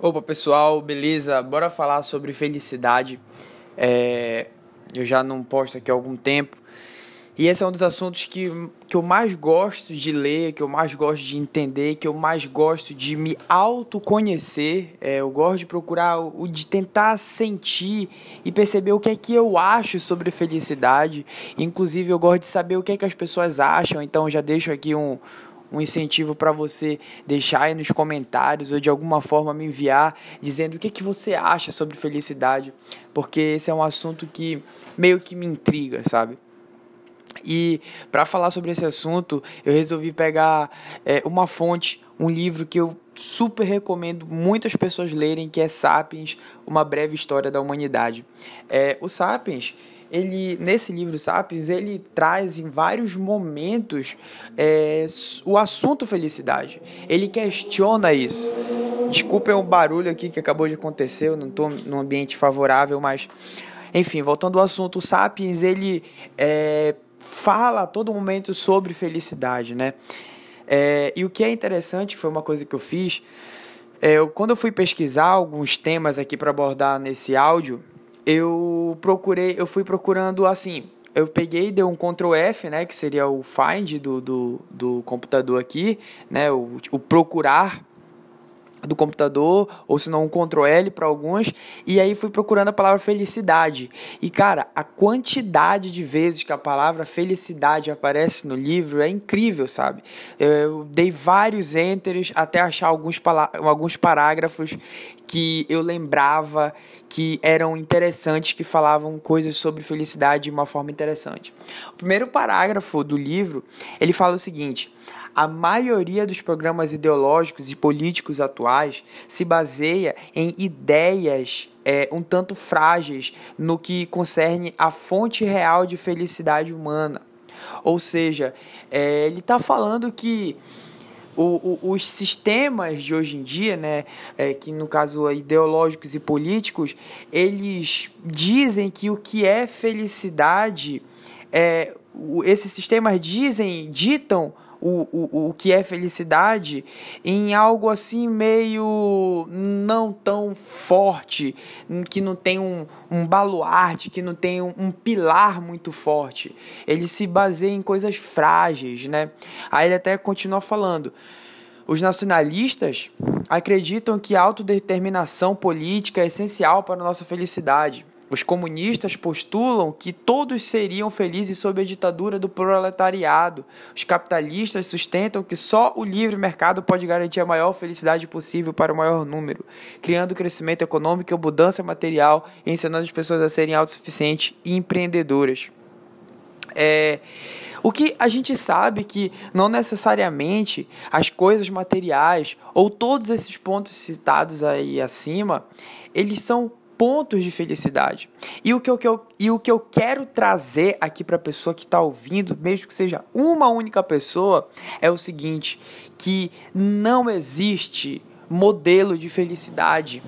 Opa pessoal, beleza? Bora falar sobre felicidade. É, eu já não posto aqui há algum tempo. E esse é um dos assuntos que, que eu mais gosto de ler, que eu mais gosto de entender, que eu mais gosto de me autoconhecer. É, eu gosto de procurar, o, de tentar sentir e perceber o que é que eu acho sobre felicidade. Inclusive, eu gosto de saber o que é que as pessoas acham. Então, já deixo aqui um, um incentivo para você deixar aí nos comentários ou de alguma forma me enviar dizendo o que, que você acha sobre felicidade, porque esse é um assunto que meio que me intriga, sabe? E para falar sobre esse assunto, eu resolvi pegar é, uma fonte, um livro que eu super recomendo muitas pessoas lerem, que é Sapiens, Uma Breve História da Humanidade. É, o Sapiens ele nesse livro Sapiens ele traz em vários momentos é, o assunto felicidade. Ele questiona isso. Desculpem o barulho aqui que acabou de acontecer, eu não estou num ambiente favorável, mas enfim, voltando ao assunto, o Sapiens ele é, fala a todo momento sobre felicidade, né? É, e o que é interessante, que foi uma coisa que eu fiz, é, eu, quando eu fui pesquisar alguns temas aqui para abordar nesse áudio, eu procurei, eu fui procurando assim, eu peguei dei um Ctrl F, né, que seria o find do, do, do computador aqui, né, o, o procurar do computador, ou se não um Ctrl L para alguns, e aí fui procurando a palavra felicidade. E cara, a quantidade de vezes que a palavra felicidade aparece no livro é incrível, sabe? Eu dei vários enters até achar alguns, alguns parágrafos que eu lembrava que eram interessantes, que falavam coisas sobre felicidade de uma forma interessante. O primeiro parágrafo do livro, ele fala o seguinte: a maioria dos programas ideológicos e políticos atuais se baseia em ideias é, um tanto frágeis no que concerne a fonte real de felicidade humana. Ou seja, é, ele está falando que o, o, os sistemas de hoje em dia, né, é, que no caso ideológicos e políticos, eles dizem que o que é felicidade, é, esses sistemas dizem, ditam o, o, o que é felicidade em algo assim meio não tão forte, que não tem um, um baluarte, que não tem um, um pilar muito forte. Ele se baseia em coisas frágeis, né? Aí ele até continua falando. Os nacionalistas acreditam que a autodeterminação política é essencial para a nossa felicidade. Os comunistas postulam que todos seriam felizes sob a ditadura do proletariado. Os capitalistas sustentam que só o livre mercado pode garantir a maior felicidade possível para o maior número, criando crescimento econômico e abundância material ensinando as pessoas a serem autossuficientes e empreendedoras. É, o que a gente sabe que não necessariamente as coisas materiais ou todos esses pontos citados aí acima, eles são pontos de felicidade. E o que eu, que eu, e o que eu quero trazer aqui para a pessoa que está ouvindo, mesmo que seja uma única pessoa, é o seguinte: que não existe modelo de felicidade.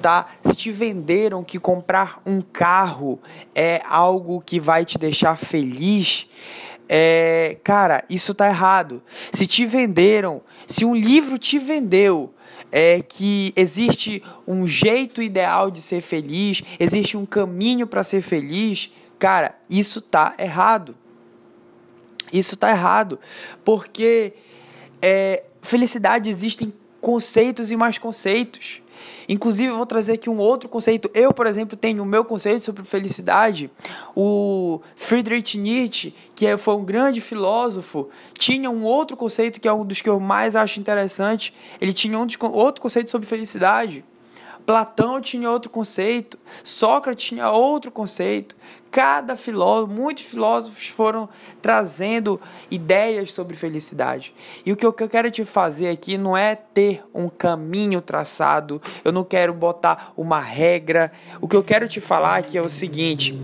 Tá? Se te venderam que comprar um carro é algo que vai te deixar feliz, é, cara, isso tá errado. Se te venderam, se um livro te vendeu é que existe um jeito ideal de ser feliz, existe um caminho para ser feliz, cara, isso tá errado. Isso tá errado, porque é, felicidade existem conceitos e mais conceitos. Inclusive, eu vou trazer aqui um outro conceito. Eu, por exemplo, tenho o meu conceito sobre felicidade. O Friedrich Nietzsche, que é, foi um grande filósofo, tinha um outro conceito que é um dos que eu mais acho interessante. Ele tinha um outro conceito sobre felicidade. Platão tinha outro conceito, Sócrates tinha outro conceito. Cada filósofo, muitos filósofos foram trazendo ideias sobre felicidade. E o que eu quero te fazer aqui não é ter um caminho traçado, eu não quero botar uma regra. O que eu quero te falar aqui é o seguinte: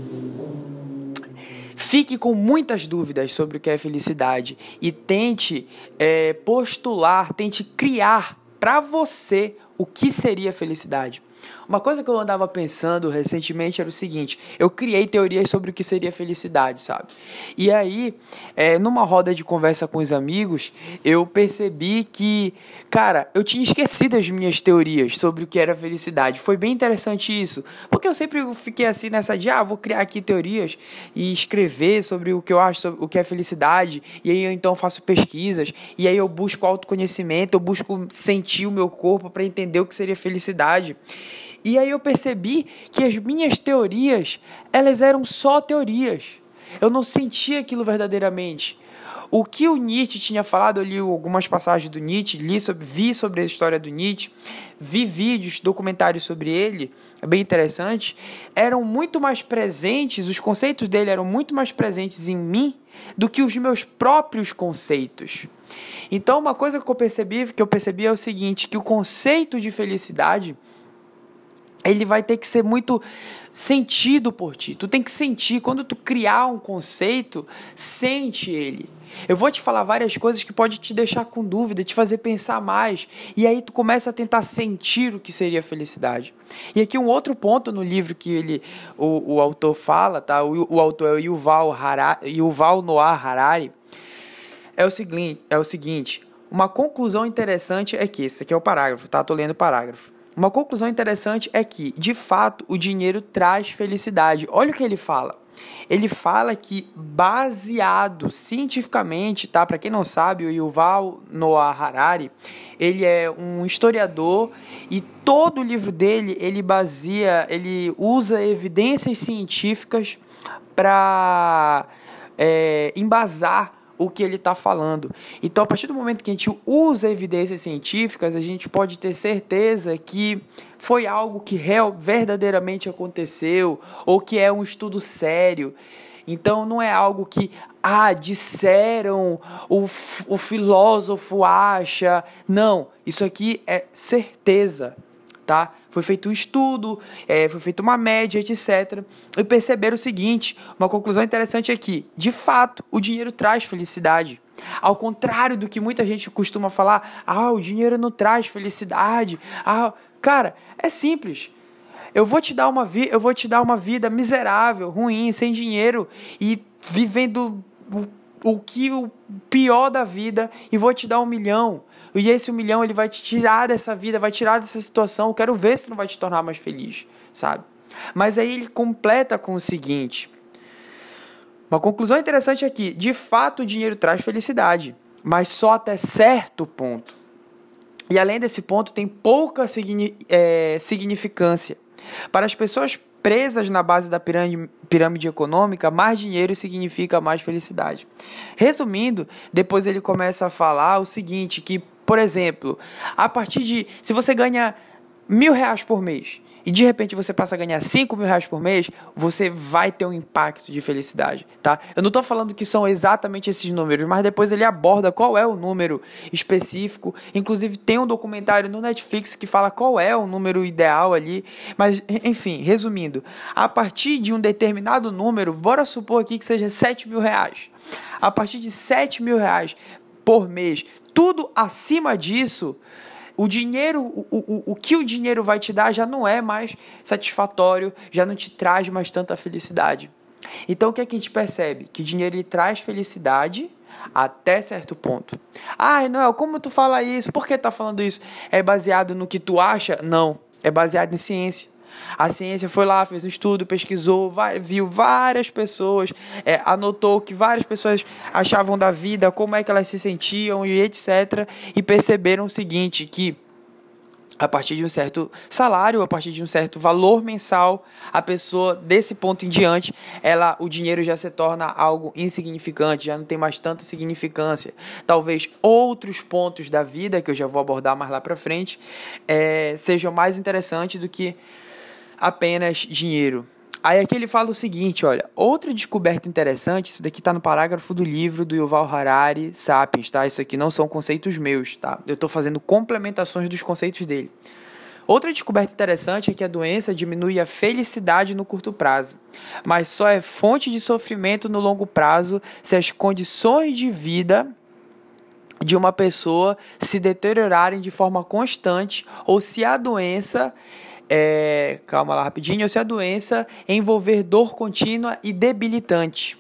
Fique com muitas dúvidas sobre o que é felicidade e tente é, postular, tente criar para você o que seria felicidade. Uma coisa que eu andava pensando recentemente era o seguinte: eu criei teorias sobre o que seria felicidade, sabe? E aí, é, numa roda de conversa com os amigos, eu percebi que, cara, eu tinha esquecido as minhas teorias sobre o que era felicidade. Foi bem interessante isso, porque eu sempre fiquei assim nessa de, ah, vou criar aqui teorias e escrever sobre o que eu acho, o que é felicidade, e aí eu então faço pesquisas, e aí eu busco autoconhecimento, eu busco sentir o meu corpo para entender o que seria felicidade. E aí eu percebi que as minhas teorias, elas eram só teorias. Eu não sentia aquilo verdadeiramente. O que o Nietzsche tinha falado, eu li algumas passagens do Nietzsche, li sobre, vi sobre a história do Nietzsche, vi vídeos, documentários sobre ele, é bem interessante, eram muito mais presentes, os conceitos dele eram muito mais presentes em mim do que os meus próprios conceitos. Então, uma coisa que eu percebi, que eu percebi é o seguinte, que o conceito de felicidade ele vai ter que ser muito sentido por ti. Tu tem que sentir. Quando tu criar um conceito, sente ele. Eu vou te falar várias coisas que pode te deixar com dúvida, te fazer pensar mais. E aí tu começa a tentar sentir o que seria felicidade. E aqui um outro ponto no livro que ele, o, o autor fala, tá? O, o autor é o Yuval, Harari, Yuval Noah Harari. É o seguinte, é o seguinte, uma conclusão interessante é que esse aqui é o parágrafo, tá? Tô lendo o parágrafo. Uma conclusão interessante é que, de fato, o dinheiro traz felicidade. Olha o que ele fala. Ele fala que baseado cientificamente, tá? Para quem não sabe, o Yuval Noah Harari, ele é um historiador e todo o livro dele, ele baseia, ele usa evidências científicas para é, embasar o que ele está falando. Então, a partir do momento que a gente usa evidências científicas, a gente pode ter certeza que foi algo que real, verdadeiramente aconteceu ou que é um estudo sério. Então, não é algo que, ah, disseram, o, o filósofo acha. Não, isso aqui é certeza tá? Foi feito um estudo, é, foi feita uma média, etc. E perceberam o seguinte: uma conclusão interessante aqui. De fato, o dinheiro traz felicidade. Ao contrário do que muita gente costuma falar, ah, o dinheiro não traz felicidade. Ah, cara, é simples. Eu vou te dar uma vi eu vou te dar uma vida miserável, ruim, sem dinheiro e vivendo o, o que o pior da vida e vou te dar um milhão. E esse um milhão ele vai te tirar dessa vida, vai tirar dessa situação. Eu quero ver se não vai te tornar mais feliz, sabe? Mas aí ele completa com o seguinte: uma conclusão interessante aqui. De fato, o dinheiro traz felicidade, mas só até certo ponto. E além desse ponto, tem pouca é, significância. Para as pessoas presas na base da pirâmide, pirâmide econômica, mais dinheiro significa mais felicidade. Resumindo, depois ele começa a falar o seguinte: que por exemplo, a partir de. Se você ganha mil reais por mês e de repente você passa a ganhar cinco mil reais por mês, você vai ter um impacto de felicidade, tá? Eu não estou falando que são exatamente esses números, mas depois ele aborda qual é o número específico. Inclusive tem um documentário no Netflix que fala qual é o número ideal ali. Mas, enfim, resumindo, a partir de um determinado número, bora supor aqui que seja sete mil reais. A partir de sete mil reais por mês, tudo acima disso, o dinheiro, o, o, o que o dinheiro vai te dar já não é mais satisfatório, já não te traz mais tanta felicidade. Então o que, é que a gente percebe? Que o dinheiro ele traz felicidade até certo ponto. Ah, Noel, como tu fala isso? Por que tá falando isso? É baseado no que tu acha? Não, é baseado em ciência. A ciência foi lá, fez um estudo, pesquisou, viu várias pessoas, é, anotou que várias pessoas achavam da vida, como é que elas se sentiam e etc. E perceberam o seguinte, que a partir de um certo salário, a partir de um certo valor mensal, a pessoa desse ponto em diante, ela, o dinheiro já se torna algo insignificante, já não tem mais tanta significância. Talvez outros pontos da vida que eu já vou abordar mais lá para frente é, sejam mais interessantes do que apenas dinheiro. Aí aqui ele fala o seguinte, olha, outra descoberta interessante, isso daqui está no parágrafo do livro do Yuval Harari, Sapiens, tá? Isso aqui não são conceitos meus, tá? Eu estou fazendo complementações dos conceitos dele. Outra descoberta interessante é que a doença diminui a felicidade no curto prazo, mas só é fonte de sofrimento no longo prazo se as condições de vida de uma pessoa se deteriorarem de forma constante ou se a doença é, calma lá rapidinho, ou se a doença envolver dor contínua e debilitante.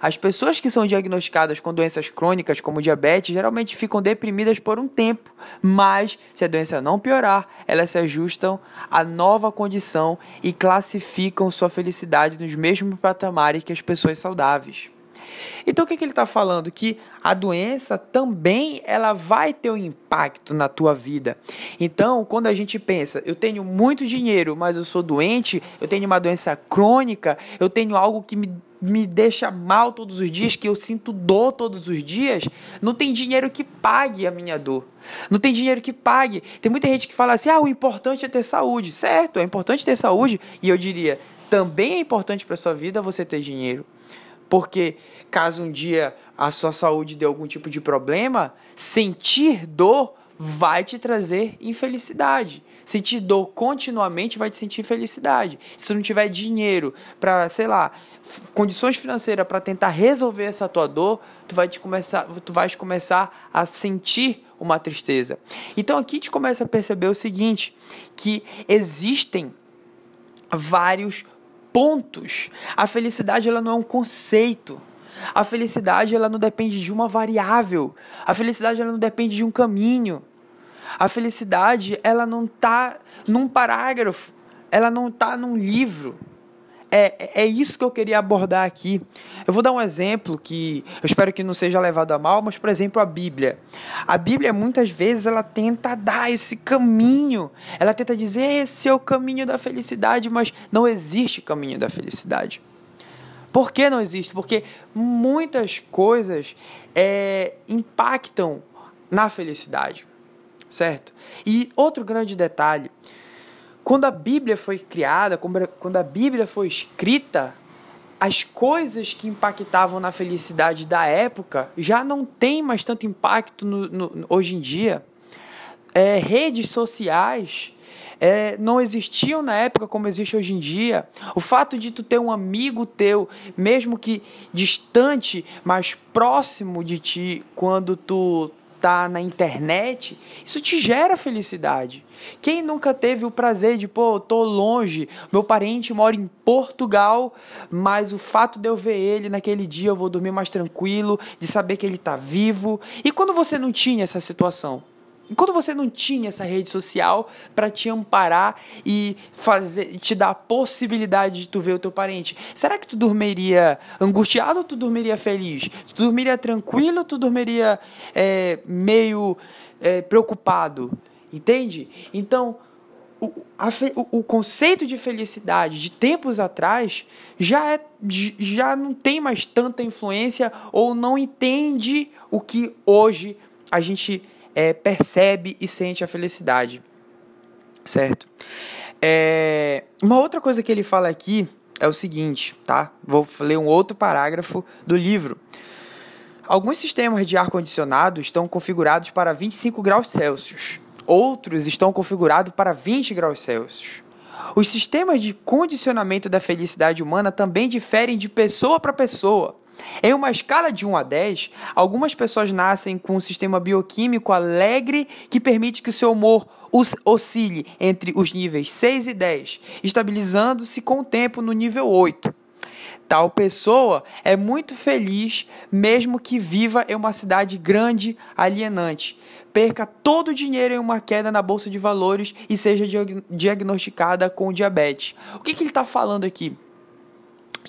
As pessoas que são diagnosticadas com doenças crônicas, como diabetes, geralmente ficam deprimidas por um tempo, mas se a doença não piorar, elas se ajustam à nova condição e classificam sua felicidade nos mesmos patamares que as pessoas saudáveis. Então o que, que ele está falando? Que a doença também ela vai ter um impacto na tua vida. Então, quando a gente pensa, eu tenho muito dinheiro, mas eu sou doente, eu tenho uma doença crônica, eu tenho algo que me me deixa mal todos os dias, que eu sinto dor todos os dias, não tem dinheiro que pague a minha dor. Não tem dinheiro que pague. Tem muita gente que fala assim: ah, o importante é ter saúde. Certo, é importante ter saúde. E eu diria: também é importante para sua vida você ter dinheiro. Porque caso um dia a sua saúde dê algum tipo de problema, sentir dor vai te trazer infelicidade. Sentir dor continuamente vai te sentir felicidade. Se não tiver dinheiro para, sei lá, condições financeiras para tentar resolver essa tua dor, tu vai te começar, tu vais começar a sentir uma tristeza. Então aqui te começa a perceber o seguinte, que existem vários pontos. A felicidade ela não é um conceito. A felicidade ela não depende de uma variável. A felicidade ela não depende de um caminho. A felicidade ela não está num parágrafo. Ela não está num livro. É, é isso que eu queria abordar aqui. Eu vou dar um exemplo que eu espero que não seja levado a mal, mas por exemplo a Bíblia. A Bíblia muitas vezes ela tenta dar esse caminho, ela tenta dizer esse é o caminho da felicidade, mas não existe caminho da felicidade. Por que não existe? Porque muitas coisas é, impactam na felicidade, certo? E outro grande detalhe quando a Bíblia foi criada, quando a Bíblia foi escrita, as coisas que impactavam na felicidade da época já não tem mais tanto impacto no, no, hoje em dia. É, redes sociais é, não existiam na época como existe hoje em dia. O fato de tu ter um amigo teu, mesmo que distante, mas próximo de ti, quando tu tá na internet, isso te gera felicidade. Quem nunca teve o prazer de, pô, tô longe, meu parente mora em Portugal, mas o fato de eu ver ele naquele dia eu vou dormir mais tranquilo, de saber que ele tá vivo. E quando você não tinha essa situação? Quando você não tinha essa rede social para te amparar e fazer, te dar a possibilidade de tu ver o teu parente, será que tu dormiria angustiado ou tu dormiria feliz? Tu dormiria tranquilo ou tu dormiria é, meio é, preocupado? Entende? Então, o, a, o, o, conceito de felicidade de tempos atrás já, é, já não tem mais tanta influência ou não entende o que hoje a gente é, percebe e sente a felicidade. Certo? É, uma outra coisa que ele fala aqui é o seguinte, tá? Vou ler um outro parágrafo do livro. Alguns sistemas de ar-condicionado estão configurados para 25 graus Celsius. Outros estão configurados para 20 graus Celsius. Os sistemas de condicionamento da felicidade humana também diferem de pessoa para pessoa. Em uma escala de 1 a 10, algumas pessoas nascem com um sistema bioquímico alegre que permite que o seu humor oscile entre os níveis 6 e 10, estabilizando-se com o tempo no nível 8. Tal pessoa é muito feliz, mesmo que viva em uma cidade grande, alienante, perca todo o dinheiro em uma queda na bolsa de valores e seja diagnosticada com diabetes. O que, que ele está falando aqui?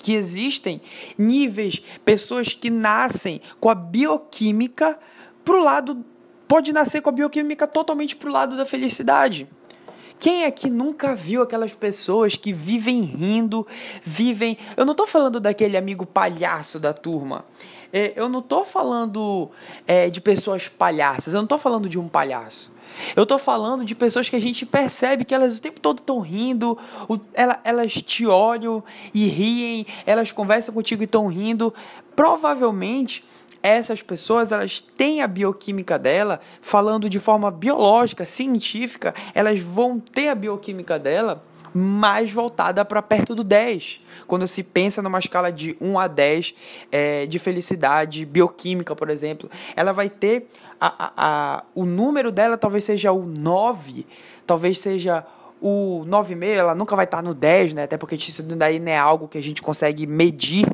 Que existem níveis, pessoas que nascem com a bioquímica pro lado pode nascer com a bioquímica totalmente pro lado da felicidade. Quem aqui nunca viu aquelas pessoas que vivem rindo, vivem. Eu não estou falando daquele amigo palhaço da turma. É, eu não estou falando é, de pessoas palhaças. Eu não estou falando de um palhaço. Eu estou falando de pessoas que a gente percebe que elas o tempo todo estão rindo, elas te olham e riem, elas conversam contigo e estão rindo. Provavelmente essas pessoas elas têm a bioquímica dela, falando de forma biológica, científica, elas vão ter a bioquímica dela mais voltada para perto do 10. Quando se pensa numa escala de 1 a 10 é, de felicidade bioquímica, por exemplo, ela vai ter a, a, a, o número dela talvez seja o 9, talvez seja o 9,5, ela nunca vai estar no 10, né? Até porque isso daí não é algo que a gente consegue medir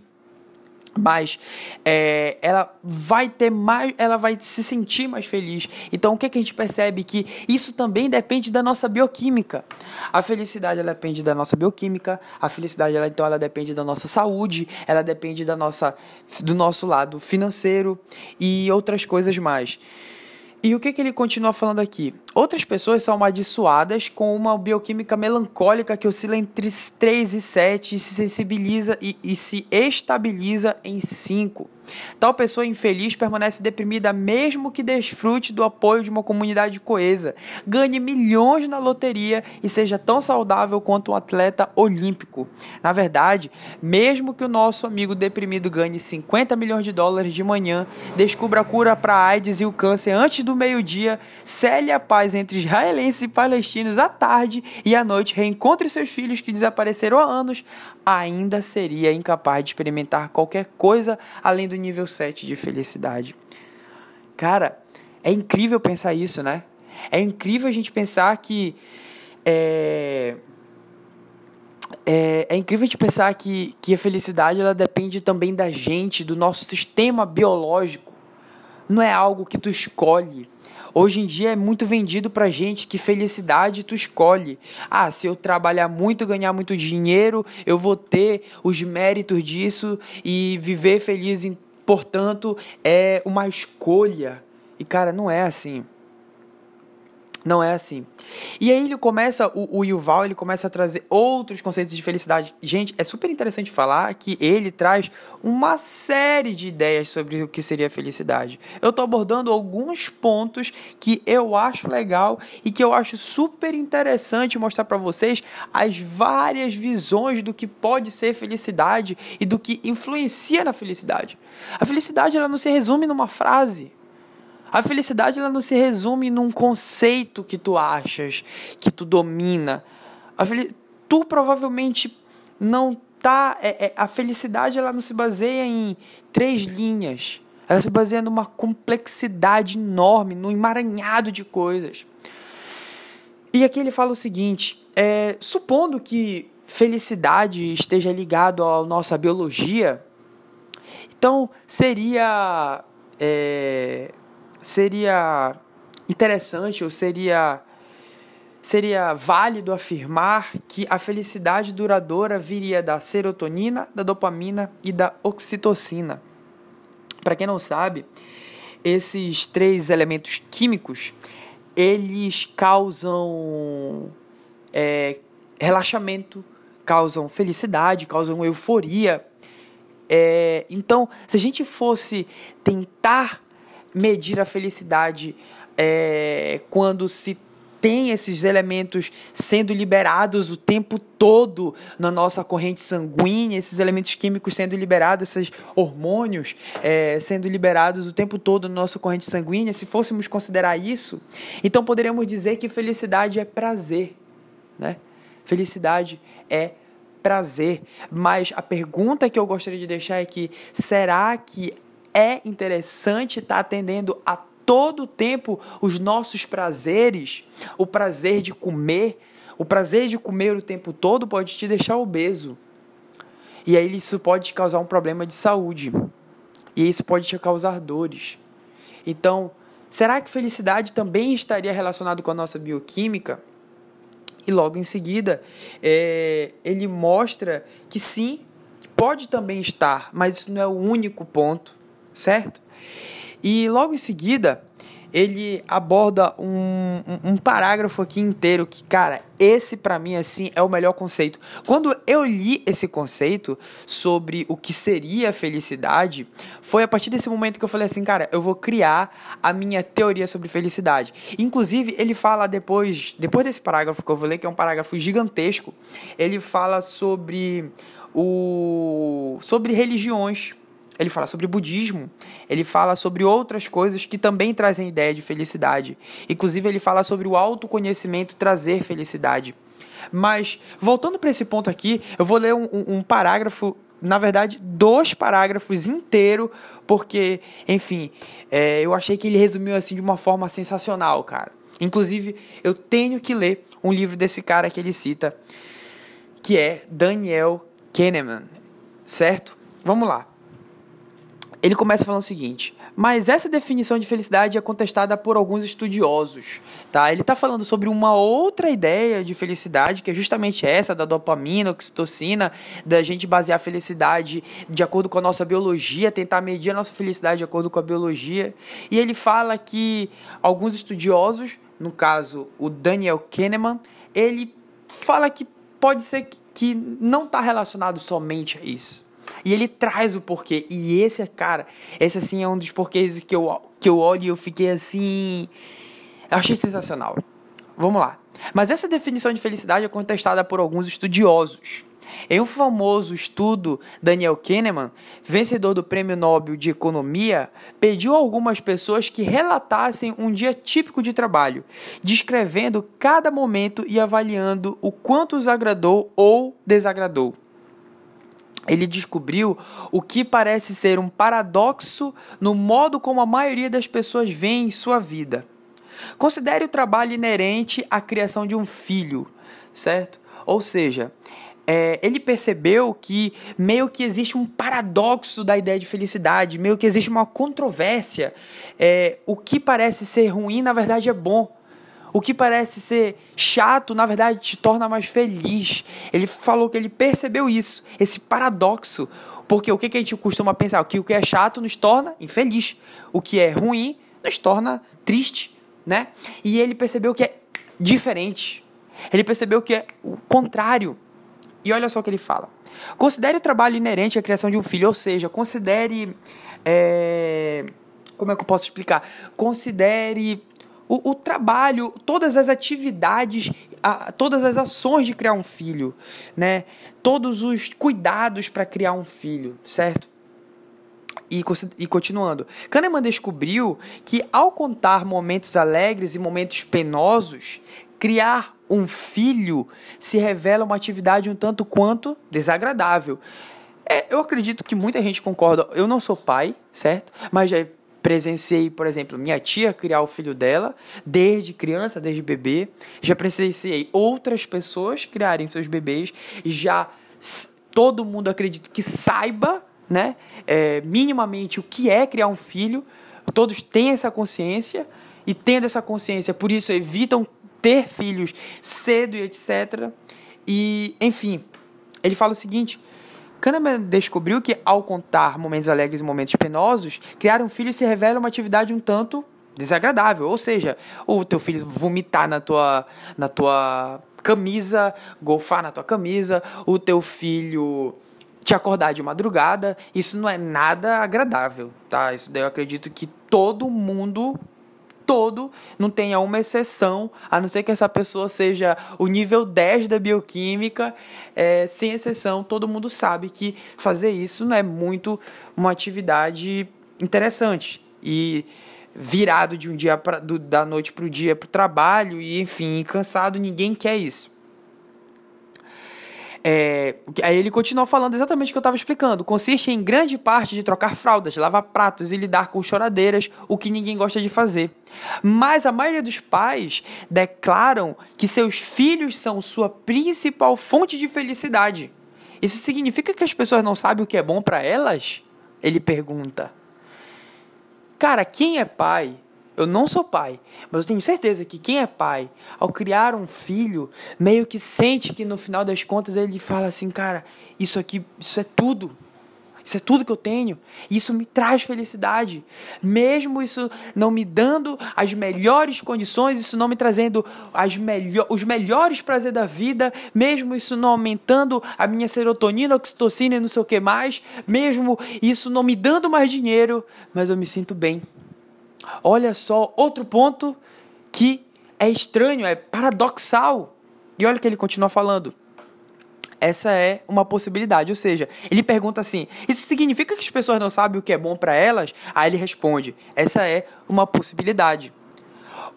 mas é, ela vai ter mais, ela vai se sentir mais feliz. Então o que, que a gente percebe que isso também depende da nossa bioquímica. A felicidade ela depende da nossa bioquímica, a felicidade ela então ela depende da nossa saúde, ela depende da nossa do nosso lado financeiro e outras coisas mais. E o que, que ele continua falando aqui? Outras pessoas são amaldiçoadas com uma bioquímica melancólica que oscila entre 3 e 7 e se sensibiliza e, e se estabiliza em 5. Tal pessoa infeliz permanece deprimida mesmo que desfrute do apoio de uma comunidade coesa, ganhe milhões na loteria e seja tão saudável quanto um atleta olímpico. Na verdade, mesmo que o nosso amigo deprimido ganhe 50 milhões de dólares de manhã, descubra a cura para AIDS e o câncer antes do meio-dia, cele a paz entre israelenses e palestinos à tarde e à noite, reencontre seus filhos que desapareceram há anos, ainda seria incapaz de experimentar qualquer coisa além do nível 7 de felicidade. Cara, é incrível pensar isso, né? É incrível a gente pensar que. É, é, é, incrível a gente pensar que, que a felicidade ela depende também da gente, do nosso sistema biológico. Não é algo que tu escolhe. Hoje em dia é muito vendido pra gente que felicidade tu escolhe. Ah, se eu trabalhar muito, ganhar muito dinheiro, eu vou ter os méritos disso e viver feliz. Portanto, é uma escolha. E cara, não é assim. Não é assim. E aí ele começa, o, o Yuval, ele começa a trazer outros conceitos de felicidade. Gente, é super interessante falar que ele traz uma série de ideias sobre o que seria felicidade. Eu estou abordando alguns pontos que eu acho legal e que eu acho super interessante mostrar para vocês as várias visões do que pode ser felicidade e do que influencia na felicidade. A felicidade ela não se resume numa frase. A felicidade ela não se resume num conceito que tu achas, que tu domina. A. Tu provavelmente não tá. É, é, a felicidade ela não se baseia em três linhas. Ela se baseia numa complexidade enorme, num emaranhado de coisas. E aqui ele fala o seguinte: é, supondo que felicidade esteja ligado à nossa biologia, então seria é, seria interessante ou seria seria válido afirmar que a felicidade duradoura viria da serotonina, da dopamina e da oxitocina. Para quem não sabe, esses três elementos químicos eles causam é, relaxamento, causam felicidade, causam euforia. É, então, se a gente fosse tentar medir a felicidade é, quando se tem esses elementos sendo liberados o tempo todo na nossa corrente sanguínea, esses elementos químicos sendo liberados, esses hormônios é, sendo liberados o tempo todo na nossa corrente sanguínea, se fôssemos considerar isso, então poderíamos dizer que felicidade é prazer, né? Felicidade é prazer. Mas a pergunta que eu gostaria de deixar é que será que é interessante estar tá atendendo a todo tempo os nossos prazeres, o prazer de comer, o prazer de comer o tempo todo pode te deixar obeso. E aí isso pode te causar um problema de saúde. E isso pode te causar dores. Então, será que felicidade também estaria relacionado com a nossa bioquímica? E logo em seguida, é, ele mostra que sim, pode também estar, mas isso não é o único ponto certo? E logo em seguida, ele aborda um, um, um, parágrafo aqui inteiro que, cara, esse para mim, assim, é o melhor conceito. Quando eu li esse conceito sobre o que seria felicidade, foi a partir desse momento que eu falei assim, cara, eu vou criar a minha teoria sobre felicidade. Inclusive, ele fala depois, depois desse parágrafo que eu vou ler, que é um parágrafo gigantesco, ele fala sobre o sobre religiões ele fala sobre budismo, ele fala sobre outras coisas que também trazem ideia de felicidade. Inclusive, ele fala sobre o autoconhecimento trazer felicidade. Mas, voltando para esse ponto aqui, eu vou ler um, um, parágrafo, na verdade, dois parágrafos inteiros, porque, enfim, é, eu achei que ele resumiu assim de uma forma sensacional, cara. Inclusive, eu tenho que ler um livro desse cara que ele cita, que é Daniel Kahneman, certo? Vamos lá. Ele começa falando o seguinte: mas essa definição de felicidade é contestada por alguns estudiosos, tá? Ele está falando sobre uma outra ideia de felicidade, que é justamente essa da dopamina, oxitocina, da gente basear a felicidade de acordo com a nossa biologia, tentar medir a nossa felicidade de acordo com a biologia. E ele fala que alguns estudiosos, no caso o Daniel Kahneman, ele fala que pode ser que não está relacionado somente a isso. E ele traz o porquê. E esse, é, cara, esse assim é um dos porquês que eu, que eu olho e eu fiquei assim. Eu achei sensacional. Vamos lá. Mas essa definição de felicidade é contestada por alguns estudiosos. Em um famoso estudo, Daniel Kahneman, vencedor do Prêmio Nobel de Economia, pediu a algumas pessoas que relatassem um dia típico de trabalho, descrevendo cada momento e avaliando o quanto os agradou ou desagradou ele descobriu o que parece ser um paradoxo no modo como a maioria das pessoas vê em sua vida. Considere o trabalho inerente à criação de um filho, certo? Ou seja, é, ele percebeu que meio que existe um paradoxo da ideia de felicidade, meio que existe uma controvérsia. É, o que parece ser ruim, na verdade, é bom o que parece ser chato, na verdade, te torna mais feliz. Ele falou que ele percebeu isso, esse paradoxo. Porque o que, a gente costuma pensar? Que o que é chato nos torna infeliz. O que é ruim nos torna triste, né? E ele percebeu que é diferente. Ele percebeu que é o contrário. E olha só o que ele fala. Considere o trabalho inerente à criação de um filho, ou seja, considere. É, como é que eu posso explicar? Considere o, o trabalho, todas as atividades, a, todas as ações de criar um filho, né? Todos os cuidados para criar um filho, certo? E, e, continuando, Kahneman descobriu que ao contar momentos alegres e momentos penosos, criar um filho se revela uma atividade um tanto quanto desagradável. É, eu acredito que muita gente concorda. Eu não sou pai, certo? Mas já presenciei, por exemplo, minha tia criar o filho dela desde criança, desde bebê. Já presenciei outras pessoas criarem seus bebês. Já todo mundo acredito que saiba, né, é, minimamente o que é criar um filho. Todos têm essa consciência e tendo essa consciência, por isso evitam ter filhos cedo e etc. E, enfim, ele fala o seguinte: Kahneman descobriu que, ao contar momentos alegres e momentos penosos, criar um filho se revela uma atividade um tanto desagradável. Ou seja, o teu filho vomitar na tua, na tua camisa, golfar na tua camisa, o teu filho te acordar de madrugada, isso não é nada agradável, tá? Isso daí eu acredito que todo mundo todo, não tenha uma exceção, a não ser que essa pessoa seja o nível 10 da bioquímica, é, sem exceção, todo mundo sabe que fazer isso não é muito uma atividade interessante. E virado de um dia pra, do, da noite para o dia para o trabalho, e enfim, cansado, ninguém quer isso. É, aí ele continua falando exatamente o que eu estava explicando. Consiste em grande parte de trocar fraldas, lavar pratos e lidar com choradeiras, o que ninguém gosta de fazer. Mas a maioria dos pais declaram que seus filhos são sua principal fonte de felicidade. Isso significa que as pessoas não sabem o que é bom para elas? Ele pergunta. Cara, quem é pai eu não sou pai, mas eu tenho certeza que quem é pai, ao criar um filho, meio que sente que no final das contas ele fala assim, cara, isso aqui, isso é tudo. Isso é tudo que eu tenho. Isso me traz felicidade. Mesmo isso não me dando as melhores condições, isso não me trazendo as melho os melhores prazeres da vida, mesmo isso não aumentando a minha serotonina, oxitocina e não sei o que mais, mesmo isso não me dando mais dinheiro, mas eu me sinto bem. Olha só, outro ponto que é estranho, é paradoxal. E olha que ele continua falando. Essa é uma possibilidade, ou seja, ele pergunta assim: isso significa que as pessoas não sabem o que é bom para elas? Aí ele responde: essa é uma possibilidade.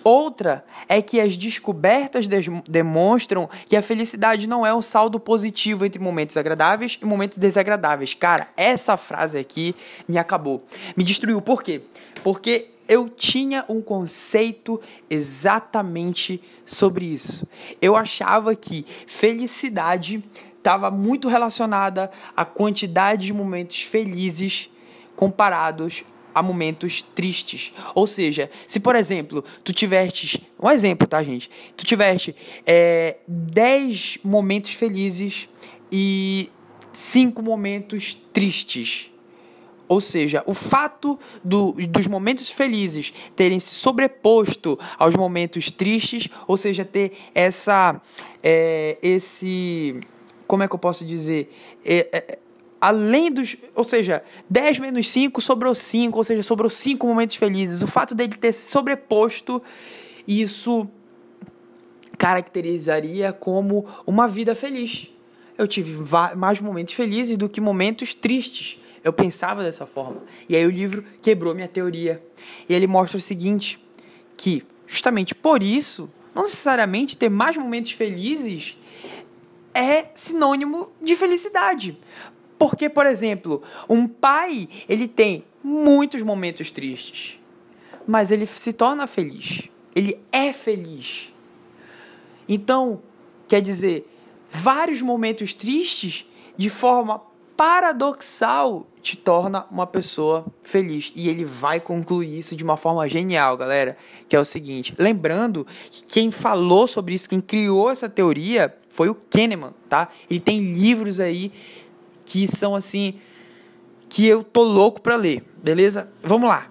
Outra é que as descobertas demonstram que a felicidade não é um saldo positivo entre momentos agradáveis e momentos desagradáveis. Cara, essa frase aqui me acabou. Me destruiu. Por quê? Porque eu tinha um conceito exatamente sobre isso. Eu achava que felicidade estava muito relacionada à quantidade de momentos felizes comparados a momentos tristes. Ou seja, se por exemplo, tu tivestes. Um exemplo, tá, gente? Tu tiveste é, 10 momentos felizes e 5 momentos tristes. Ou seja, o fato do, dos momentos felizes terem se sobreposto aos momentos tristes, ou seja, ter essa. É, esse. Como é que eu posso dizer? É, é, além dos. Ou seja, 10 menos 5 sobrou 5, ou seja, sobrou 5 momentos felizes. O fato dele ter se sobreposto, isso caracterizaria como uma vida feliz. Eu tive mais momentos felizes do que momentos tristes. Eu pensava dessa forma. E aí o livro quebrou minha teoria. E ele mostra o seguinte: que justamente por isso, não necessariamente ter mais momentos felizes é sinônimo de felicidade. Porque, por exemplo, um pai, ele tem muitos momentos tristes, mas ele se torna feliz. Ele é feliz. Então, quer dizer, vários momentos tristes de forma paradoxal te torna uma pessoa feliz. E ele vai concluir isso de uma forma genial, galera. Que é o seguinte: lembrando que quem falou sobre isso, quem criou essa teoria, foi o Kahneman, tá? Ele tem livros aí que são assim que eu tô louco para ler, beleza? Vamos lá.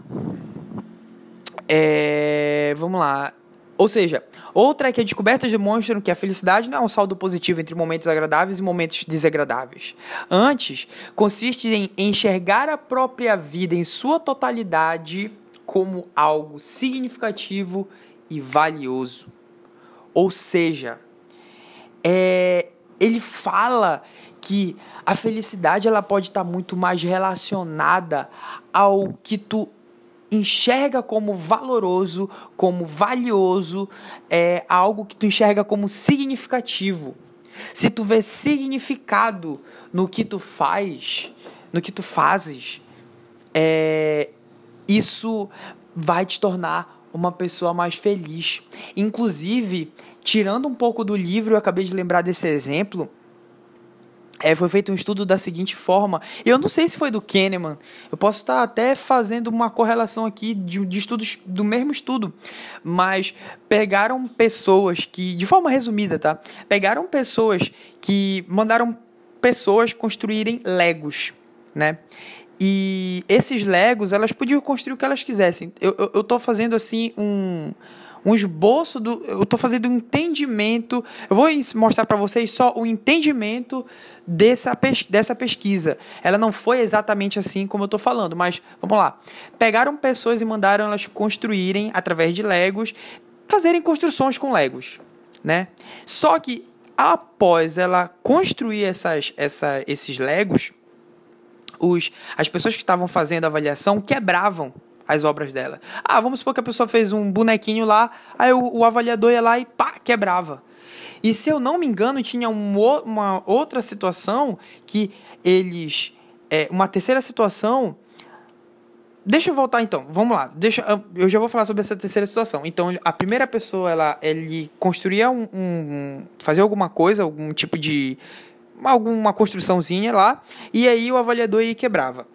É, vamos lá. Ou seja, outra é que as descobertas demonstram que a felicidade não é um saldo positivo entre momentos agradáveis e momentos desagradáveis. Antes, consiste em enxergar a própria vida em sua totalidade como algo significativo e valioso. Ou seja, é, ele fala que a felicidade ela pode estar muito mais relacionada ao que tu enxerga como valoroso, como valioso, é algo que tu enxerga como significativo. Se tu vê significado no que tu faz, no que tu fazes, é, isso vai te tornar uma pessoa mais feliz. Inclusive, tirando um pouco do livro, eu acabei de lembrar desse exemplo é, foi feito um estudo da seguinte forma. Eu não sei se foi do Kahneman. Eu posso estar até fazendo uma correlação aqui de, de estudos do mesmo estudo. Mas pegaram pessoas que, de forma resumida, tá? Pegaram pessoas que mandaram pessoas construírem Legos, né? E esses Legos, elas podiam construir o que elas quisessem. Eu, eu, eu tô fazendo assim um um esboço do. Eu estou fazendo um entendimento. Eu vou mostrar para vocês só o entendimento dessa, pes, dessa pesquisa. Ela não foi exatamente assim como eu estou falando, mas vamos lá. Pegaram pessoas e mandaram elas construírem, através de Legos, fazerem construções com Legos. Né? Só que após ela construir essas, essa, esses Legos, os, as pessoas que estavam fazendo a avaliação quebravam as obras dela. Ah, vamos supor que a pessoa fez um bonequinho lá, aí o, o avaliador ia lá e pá, quebrava. E se eu não me engano, tinha um, uma outra situação que eles. É, uma terceira situação. Deixa eu voltar então, vamos lá. Deixa, eu já vou falar sobre essa terceira situação. Então, a primeira pessoa, ela, ele construía um, um fazia alguma coisa, algum tipo de alguma construçãozinha lá, e aí o avaliador ia quebrava.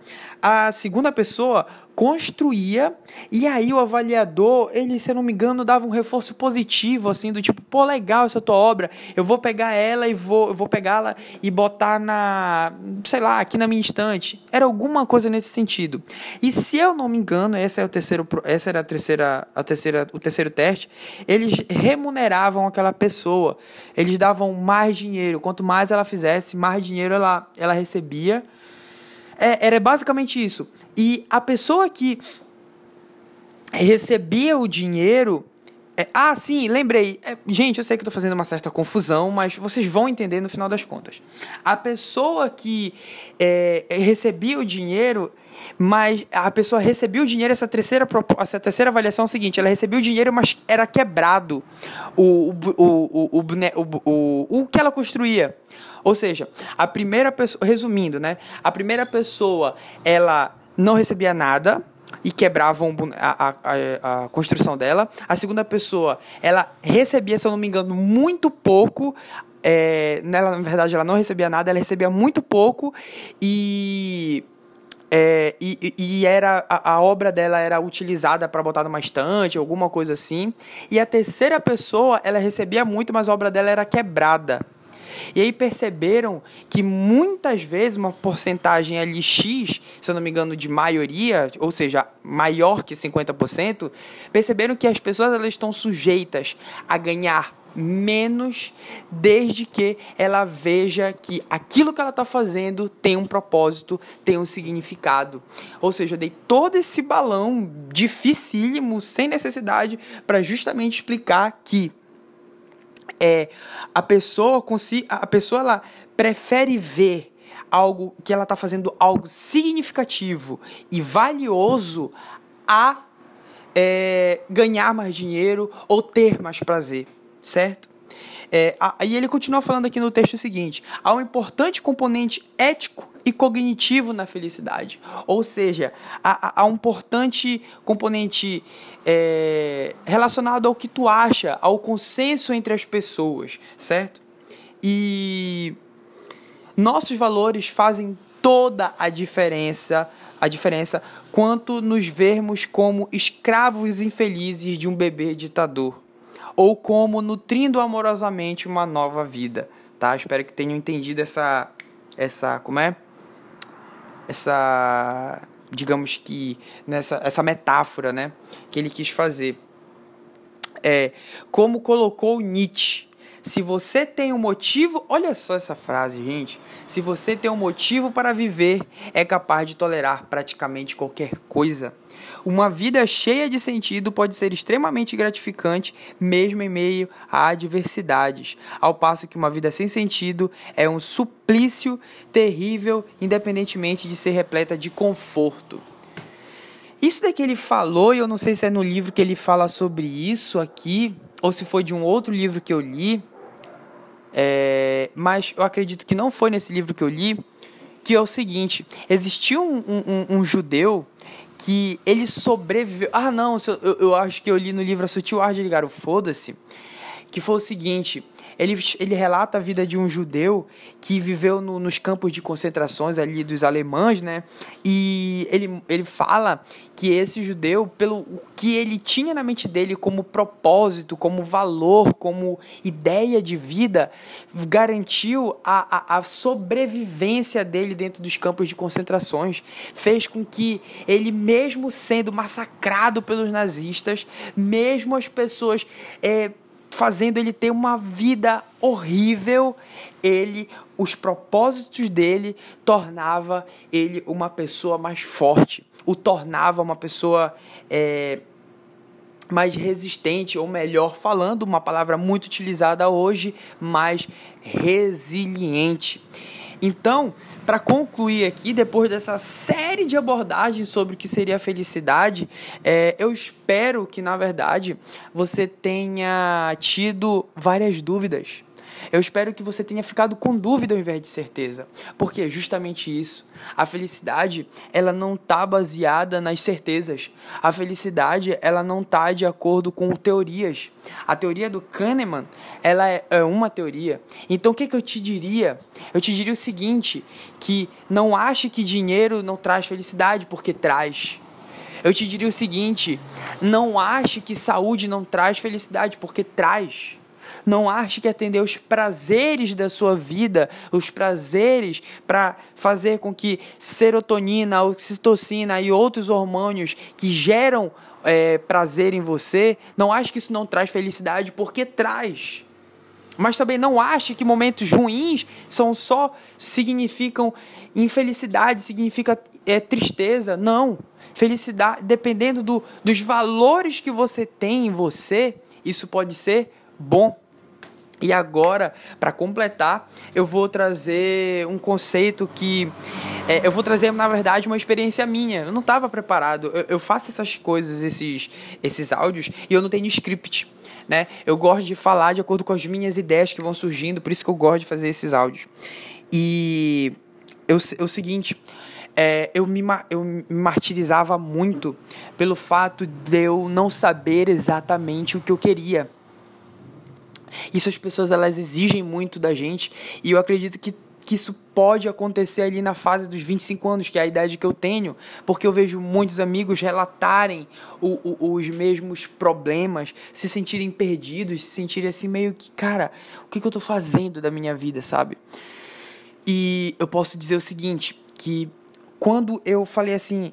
A segunda pessoa construía e aí o avaliador, ele, se eu não me engano, dava um reforço positivo assim do tipo, pô, legal essa tua obra, eu vou pegar ela e vou, eu vou pegá-la e botar na, sei lá, aqui na minha estante. Era alguma coisa nesse sentido. E se eu não me engano, essa é o terceiro, essa era a terceira, a terceira, o terceiro teste, eles remuneravam aquela pessoa. Eles davam mais dinheiro, quanto mais ela fizesse, mais dinheiro ela ela recebia. É, era basicamente isso. E a pessoa que recebia o dinheiro. É, ah, sim, lembrei. É, gente, eu sei que estou fazendo uma certa confusão, mas vocês vão entender no final das contas. A pessoa que é, recebia o dinheiro, mas a pessoa recebia o dinheiro, essa terceira, essa terceira avaliação é o seguinte: ela recebia o dinheiro, mas era quebrado o, o, o, o, o, o, o que ela construía. Ou seja, a primeira pessoa, resumindo, né? A primeira pessoa, ela não recebia nada, e quebravam a, a, a, construção dela. A segunda pessoa, ela recebia, se eu não me engano, muito pouco. É, nela, na verdade, ela não recebia nada, ela recebia muito pouco e é, e, e, era a, a, obra dela era utilizada para botar numa estante, alguma coisa assim. E a terceira pessoa, ela recebia muito, mas a obra dela era quebrada. E aí perceberam que muitas vezes uma porcentagem ali X, se eu não me engano, de maioria, ou seja, maior que 50%, perceberam que as pessoas elas estão sujeitas a ganhar menos desde que ela veja que aquilo que ela está fazendo tem um propósito, tem um significado. Ou seja, eu dei todo esse balão dificílimo, sem necessidade, para justamente explicar que é, a pessoa a pessoa ela prefere ver algo que ela está fazendo algo significativo e valioso a é, ganhar mais dinheiro ou ter mais prazer, certo? É, aí ele continua falando aqui no texto seguinte: há um importante componente ético e cognitivo na felicidade. Ou seja, há, há um importante componente é, relacionado ao que tu acha, ao consenso entre as pessoas, certo? E nossos valores fazem toda a diferença, a diferença quanto nos vermos como escravos infelizes de um bebê ditador ou como nutrindo amorosamente uma nova vida, tá? Espero que tenham entendido essa essa como é? Essa, digamos que, nessa essa metáfora, né, que ele quis fazer. É, como colocou Nietzsche, se você tem um motivo, olha só essa frase, gente. Se você tem um motivo para viver, é capaz de tolerar praticamente qualquer coisa. Uma vida cheia de sentido pode ser extremamente gratificante, mesmo em meio a adversidades, ao passo que uma vida sem sentido é um suplício terrível, independentemente de ser repleta de conforto. Isso daqui ele falou, e eu não sei se é no livro que ele fala sobre isso aqui, ou se foi de um outro livro que eu li, é, mas eu acredito que não foi nesse livro que eu li, que é o seguinte: existia um, um, um judeu que ele sobreviveu. Ah, não, eu, eu acho que eu li no livro A Sutil Ar de Ligar o Foda-se, que foi o seguinte: ele, ele relata a vida de um judeu que viveu no, nos campos de concentrações ali dos alemães, né? E ele, ele fala que esse judeu, pelo que ele tinha na mente dele como propósito, como valor, como ideia de vida, garantiu a, a, a sobrevivência dele dentro dos campos de concentrações. Fez com que ele, mesmo sendo massacrado pelos nazistas, mesmo as pessoas. É, fazendo ele ter uma vida horrível, ele, os propósitos dele tornava ele uma pessoa mais forte, o tornava uma pessoa é, mais resistente, ou melhor falando, uma palavra muito utilizada hoje, mais resiliente. Então, para concluir aqui, depois dessa série de abordagens sobre o que seria a felicidade, é, eu espero que, na verdade, você tenha tido várias dúvidas eu espero que você tenha ficado com dúvida ao invés de certeza. Porque é justamente isso. A felicidade, ela não está baseada nas certezas. A felicidade, ela não está de acordo com teorias. A teoria do Kahneman, ela é, é uma teoria. Então, o que, que eu te diria? Eu te diria o seguinte, que não ache que dinheiro não traz felicidade, porque traz. Eu te diria o seguinte: não ache que saúde não traz felicidade, porque traz. Não ache que atender os prazeres da sua vida, os prazeres para fazer com que serotonina, oxitocina e outros hormônios que geram é, prazer em você, não ache que isso não traz felicidade, porque traz. Mas também não ache que momentos ruins são só significam infelicidade, significa é, tristeza. Não. Felicidade, dependendo do, dos valores que você tem em você, isso pode ser bom. E agora, para completar, eu vou trazer um conceito que. É, eu vou trazer, na verdade, uma experiência minha. Eu não estava preparado. Eu, eu, faço essas coisas, esses, esses áudios, e eu não tenho script. Né? Eu gosto de falar de acordo com as minhas ideias que vão surgindo, por isso que eu gosto de fazer esses áudios. E é o seguinte: é, eu, me, eu me martirizava muito pelo fato de eu não saber exatamente o que eu queria. Isso as pessoas elas exigem muito da gente e eu acredito que que isso pode acontecer ali na fase dos 25 anos, que é a idade que eu tenho, porque eu vejo muitos amigos relatarem o, o, os mesmos problemas, se sentirem perdidos, se sentirem assim meio que, cara, o que, que eu estou fazendo da minha vida, sabe? E eu posso dizer o seguinte, que quando eu falei assim,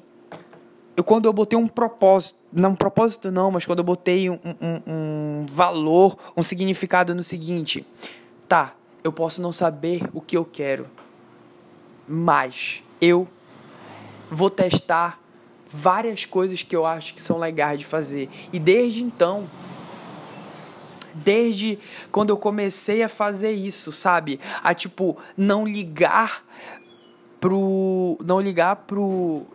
eu, quando eu botei um propósito, não um propósito não, mas quando eu botei um, um, um valor, um significado no seguinte, tá, eu posso não saber o que eu quero, mas eu vou testar várias coisas que eu acho que são legais de fazer. E desde então, desde quando eu comecei a fazer isso, sabe? A tipo não ligar pro não ligar pro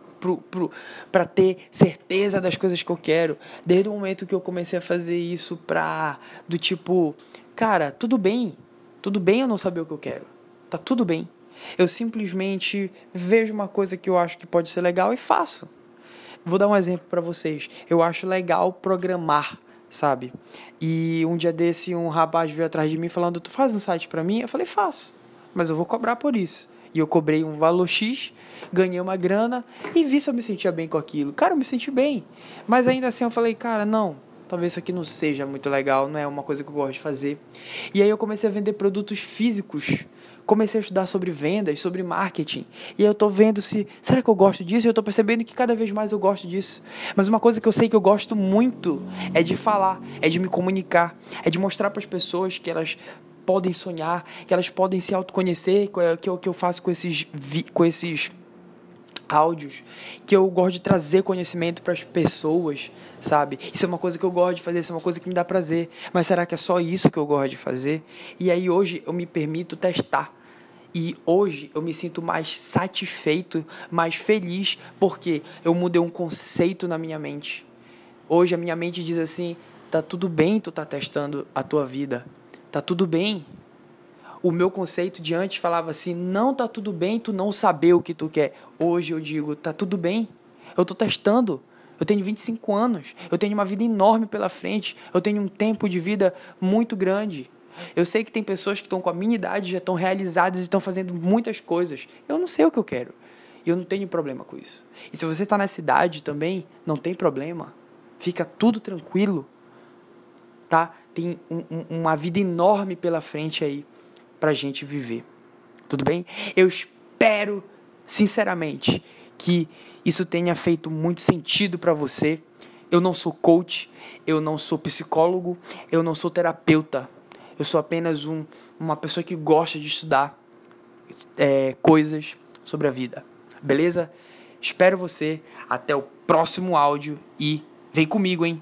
pra ter certeza das coisas que eu quero. Desde o momento que eu comecei a fazer isso pra. Do tipo, cara, tudo bem. Tudo bem eu não saber o que eu quero. Tá tudo bem. Eu simplesmente vejo uma coisa que eu acho que pode ser legal e faço. Vou dar um exemplo para vocês. Eu acho legal programar, sabe? E um dia desse um rapaz veio atrás de mim falando: "Tu faz um site para mim?" Eu falei: "Faço, mas eu vou cobrar por isso." E eu cobrei um valor X, ganhei uma grana e vi se eu me sentia bem com aquilo. Cara, eu me senti bem. Mas ainda assim eu falei: "Cara, não, talvez isso aqui não seja muito legal, não é uma coisa que eu gosto de fazer. E aí eu comecei a vender produtos físicos. Comecei a estudar sobre vendas, sobre marketing. E eu tô vendo se, será que eu gosto disso? E eu tô percebendo que cada vez mais eu gosto disso. Mas uma coisa que eu sei que eu gosto muito é de falar, é de me comunicar, é de mostrar para as pessoas que elas podem sonhar, que elas podem se autoconhecer, que é o que eu faço com esses com esses áudios, que eu gosto de trazer conhecimento para as pessoas, sabe? Isso é uma coisa que eu gosto de fazer, isso é uma coisa que me dá prazer. Mas será que é só isso que eu gosto de fazer? E aí hoje eu me permito testar. E hoje eu me sinto mais satisfeito, mais feliz, porque eu mudei um conceito na minha mente. Hoje a minha mente diz assim: tá tudo bem tu tá testando a tua vida. Tá tudo bem o meu conceito de antes falava assim: não tá tudo bem tu não saber o que tu quer. Hoje eu digo: tá tudo bem. Eu tô testando. Eu tenho 25 anos. Eu tenho uma vida enorme pela frente. Eu tenho um tempo de vida muito grande. Eu sei que tem pessoas que estão com a minha idade, já estão realizadas e estão fazendo muitas coisas. Eu não sei o que eu quero. E eu não tenho problema com isso. E se você está nessa idade também, não tem problema. Fica tudo tranquilo. Tá? Tem um, um, uma vida enorme pela frente aí para a gente viver. Tudo bem? Eu espero, sinceramente, que isso tenha feito muito sentido para você. Eu não sou coach, eu não sou psicólogo, eu não sou terapeuta. Eu sou apenas um, uma pessoa que gosta de estudar é, coisas sobre a vida. Beleza? Espero você. Até o próximo áudio e vem comigo, hein?